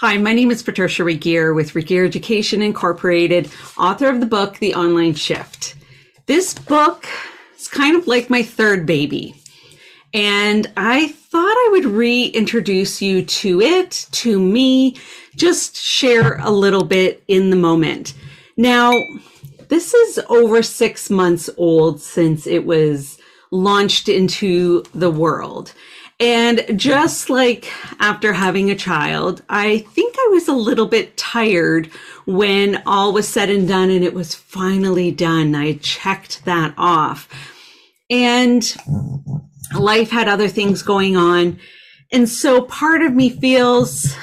Hi, my name is Patricia Regier with Regier Education Incorporated, author of the book, The Online Shift. This book is kind of like my third baby. And I thought I would reintroduce you to it, to me, just share a little bit in the moment. Now, this is over six months old since it was launched into the world. And just like after having a child, I think I was a little bit tired when all was said and done and it was finally done. I checked that off. And life had other things going on. And so part of me feels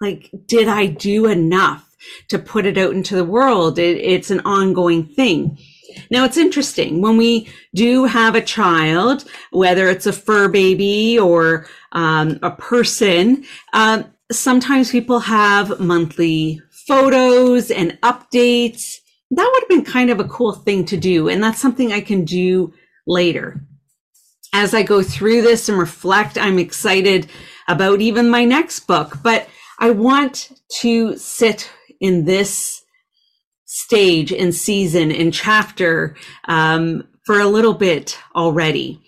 like, did I do enough to put it out into the world? It, it's an ongoing thing. Now it's interesting when we do have a child, whether it's a fur baby or um, a person. Um, sometimes people have monthly photos and updates. That would have been kind of a cool thing to do, and that's something I can do later. As I go through this and reflect, I'm excited about even my next book, but I want to sit in this stage and season and chapter um, for a little bit already.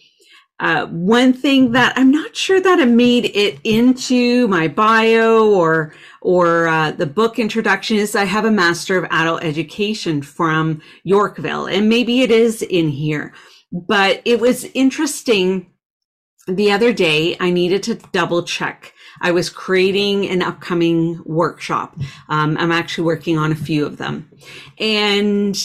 Uh, one thing that I'm not sure that it made it into my bio or or uh, the book introduction is I have a Master of Adult Education from Yorkville, and maybe it is in here. But it was interesting. The other day, I needed to double check I was creating an upcoming workshop. Um, I'm actually working on a few of them. And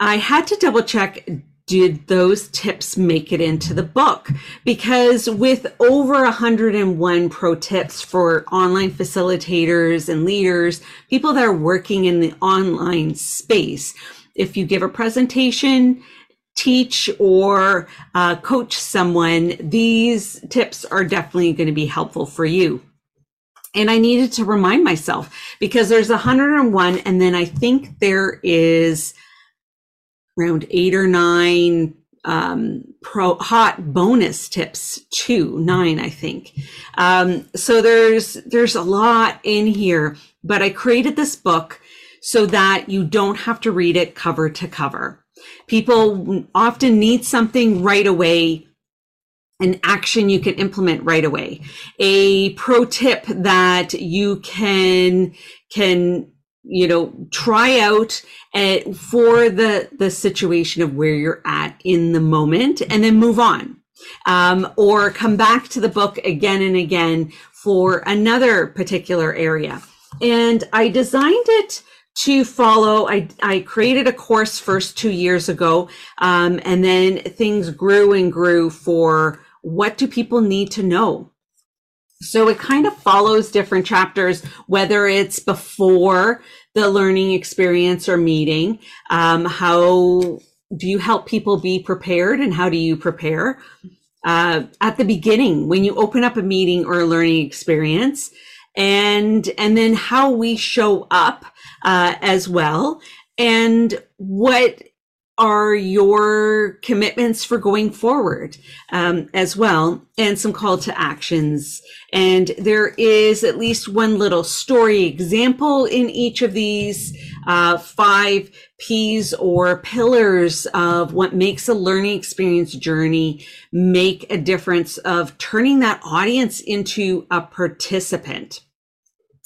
I had to double check did those tips make it into the book? Because with over 101 pro tips for online facilitators and leaders, people that are working in the online space, if you give a presentation, teach or uh, coach someone, these tips are definitely going to be helpful for you. And I needed to remind myself because there's 101, and then I think there is around eight or nine um, pro hot bonus tips two nine, I think. Um, so there's there's a lot in here, but I created this book so that you don't have to read it cover to cover. People often need something right away an action you can implement right away. A pro tip that you can can you know try out at, eh, for the the situation of where you're at in the moment and then move on. Um, or come back to the book again and again for another particular area. And i designed it to follow. I, I created a course first two years ago, um, and then things grew and grew for what do people need to know. So it kind of follows different chapters, whether it's before the learning experience or meeting. Um, how do you help people be prepared, and how do you prepare? Uh, at the beginning, when you open up a meeting or a learning experience, and and then how we show up uh, as well, and what are your commitments for going forward um, as well, and some call to actions. And there is at least one little story example in each of these uh, five P's or pillars of what makes a learning experience journey make a difference of turning that audience into a participant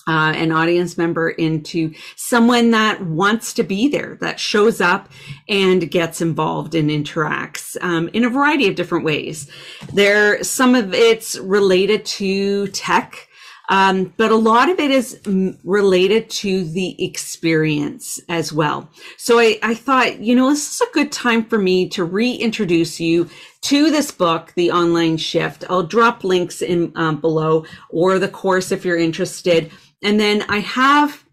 uh, an audience member into someone that wants to be there, that shows up and gets involved and interacts um, in a variety of different ways. There, some of it's related to tech. Um, but a lot of it is related to the experience as well. So I, I thought, you know, this is a good time for me to reintroduce you to this book, The Online Shift. I'll drop links in um, below or the course if you're interested. And then I have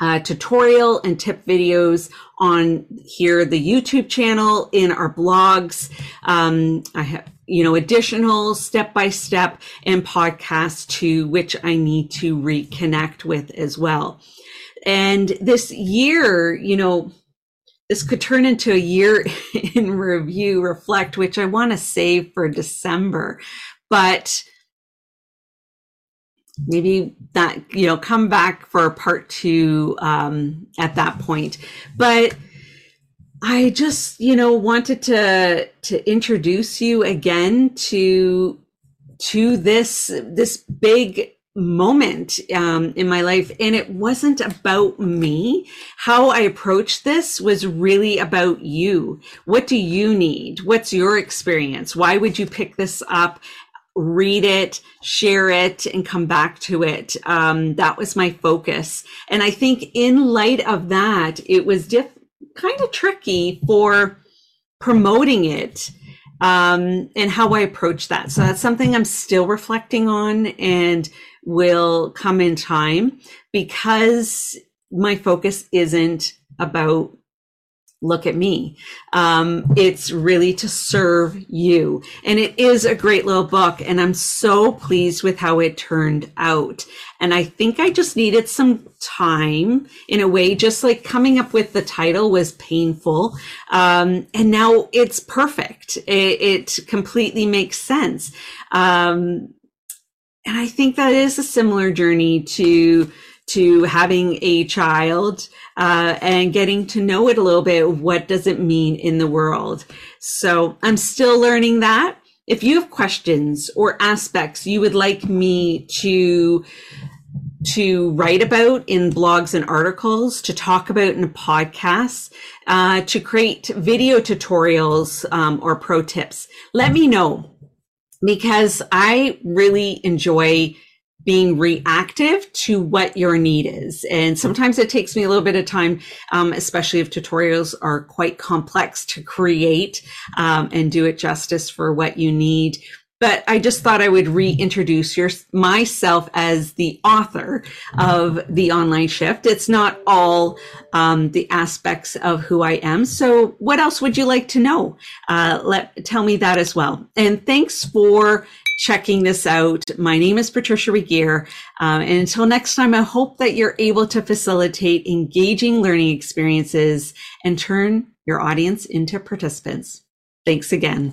uh, tutorial and tip videos on here, the YouTube channel, in our blogs. Um, I have, you know, additional step by step and podcasts to which I need to reconnect with as well. And this year, you know, this could turn into a year in review, reflect, which I want to save for December. But maybe that you know come back for part two um, at that point but i just you know wanted to to introduce you again to to this this big moment um, in my life. And it wasn't about me. How i approached this was really about you. What do you need? What's your experience? Why would you pick this up read it, share it, and come back to it. Um, that was my focus. And I think in light of that, it was diff- kind of tricky for promoting it um, and how I approach that. So that's something I'm still reflecting on and will come in time because my focus isn't about look at me. Um, it's really to serve you. And it is a great little book. And I'm so pleased with how it turned out. And I think I just needed some time in a way, just like coming up with the title was painful. Um, and now it's perfect. It, it completely makes sense. Um, and I think that is a similar journey to to having a child uh, and getting to know it a little bit. What does it mean in the world? So I'm still learning that. If you have questions or aspects you would like me to to write about in blogs and articles, to talk about in podcasts, uh, to create video tutorials um, or pro tips, let me know because I really enjoy being reactive to what your need is. And sometimes it takes me a little bit of time, um, especially if tutorials are quite complex to create um, and do it justice for what you need. But I just thought I would reintroduce your, myself as the author of the online shift. It's not all um, the aspects of who I am. So, what else would you like to know? Uh, let tell me that as well. And thanks for checking this out. My name is Patricia Regier. Um, and until next time, I hope that you're able to facilitate engaging learning experiences and turn your audience into participants. Thanks again.